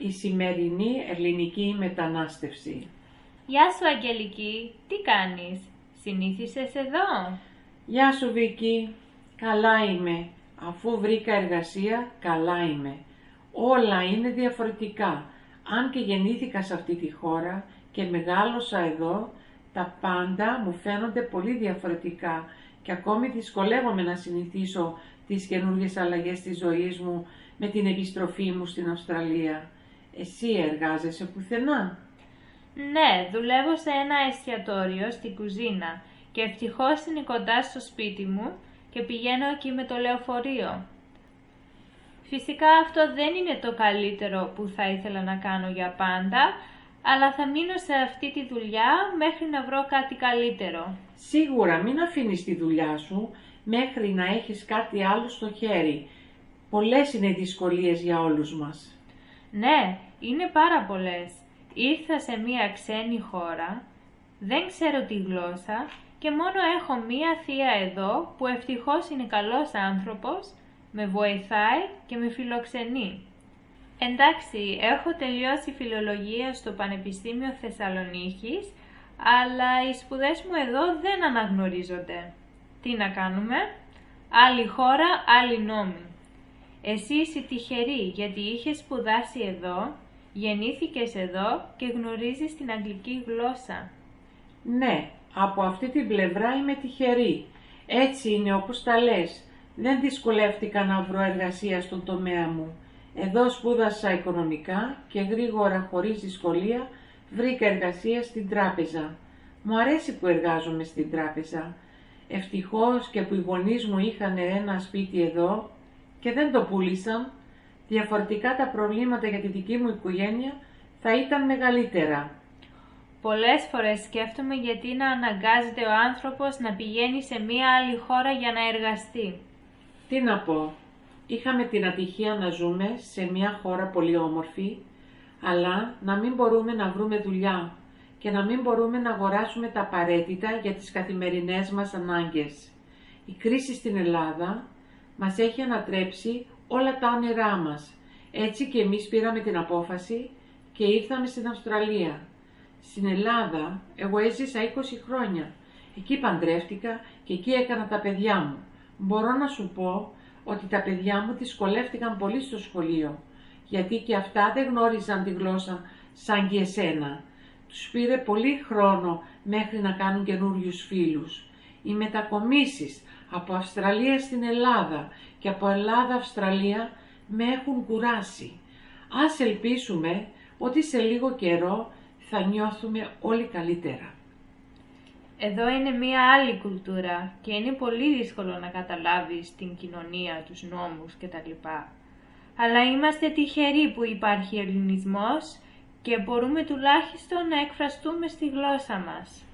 η σημερινή ελληνική μετανάστευση. Γεια σου Αγγελική, τι κάνεις, συνήθισες εδώ; Γεια σου Βίκη, καλά είμαι. Αφού βρήκα εργασία, καλά είμαι. Όλα είναι διαφορετικά. Αν και γεννήθηκα σε αυτή τη χώρα και μεγάλωσα εδώ, τα πάντα μου φαίνονται πολύ διαφορετικά και ακόμη δυσκολεύομαι να συνηθίσω τις καινούργιες αλλαγές της ζωής μου με την επιστροφή μου στην Αυστραλία. Εσύ εργάζεσαι πουθενά; Ναι, δουλεύω σε ένα εστιατόριο στην κουζίνα και ευτυχώς είναι κοντά στο σπίτι μου και πηγαίνω εκεί με το λεωφορείο. Φυσικά αυτό δεν είναι το καλύτερο που θα ήθελα να κάνω για πάντα, αλλά θα μείνω σε αυτή τη δουλειά μέχρι να βρω κάτι καλύτερο. Σίγουρα μην αφήνεις τη δουλειά σου μέχρι να έχεις κάτι άλλο στο χέρι. Πολλές είναι οι δυσκολίες για όλους μας. Ναι, είναι πάρα πολλές. Ήρθα σε μία ξένη χώρα, δεν ξέρω τη γλώσσα και μόνο έχω μία θεία εδώ που ευτυχώς είναι καλός άνθρωπος, με βοηθάει και με φιλοξενεί. Εντάξει, έχω τελειώσει φιλολογία στο Πανεπιστήμιο Θεσσαλονίκης, αλλά οι σπουδές μου εδώ δεν αναγνωρίζονται. Τι να κάνουμε; Άλλη χώρα, άλλη νόμη. Εσύ είσαι τυχερή γιατί είχες σπουδάσει εδώ, γεννήθηκες εδώ και γνωρίζεις την αγγλική γλώσσα. Ναι, από αυτή την πλευρά είμαι τυχερή. Έτσι είναι όπως τα λες. Δεν δυσκολεύτηκα να βρω εργασία στον τομέα μου. Εδώ σπούδασα οικονομικά και γρήγορα χωρίς δυσκολία βρήκα εργασία στην τράπεζα. Μου αρέσει που εργάζομαι στην τράπεζα. Ευτυχώς και που οι γονείς μου είχαν ένα σπίτι εδώ και δεν το πούλησαν, διαφορετικά τα προβλήματα για τη δική μου οικογένεια θα ήταν μεγαλύτερα. Πολλές φορές σκέφτομαι γιατί να αναγκάζεται ο άνθρωπος να πηγαίνει σε μία άλλη χώρα για να εργαστεί. Τι να πω, είχαμε την ατυχία να ζούμε σε μια χώρα πολύ όμορφη, αλλά να μην μπορούμε να βρούμε δουλειά και να μην μπορούμε να αγοράσουμε τα απαραίτητα για τις καθημερινές μας ανάγκες. Η κρίση στην Ελλάδα μας έχει ανατρέψει όλα τα όνειρά μας. Έτσι και εμείς πήραμε την απόφαση και ήρθαμε στην Αυστραλία. Στην Ελλάδα εγώ έζησα 20 χρόνια. Εκεί παντρεύτηκα και εκεί έκανα τα παιδιά μου. Μπορώ να σου πω ότι τα παιδιά μου δυσκολεύτηκαν πολύ στο σχολείο, γιατί και αυτά δεν γνώριζαν τη γλώσσα σαν και εσένα. Τους πήρε πολύ χρόνο μέχρι να κάνουν καινούριους φίλους. Οι μετακομίσεις από Αυστραλία στην Ελλάδα και από Ελλάδα-Αυστραλία με έχουν κουράσει. Ας ελπίσουμε ότι σε λίγο καιρό θα νιώθουμε όλοι καλύτερα. Εδώ είναι μία άλλη κουλτούρα και είναι πολύ δύσκολο να καταλάβεις την κοινωνία, τους νόμους κτλ. Αλλά είμαστε τυχεροί που υπάρχει ελληνισμός και μπορούμε τουλάχιστον να εκφραστούμε στη γλώσσα μας.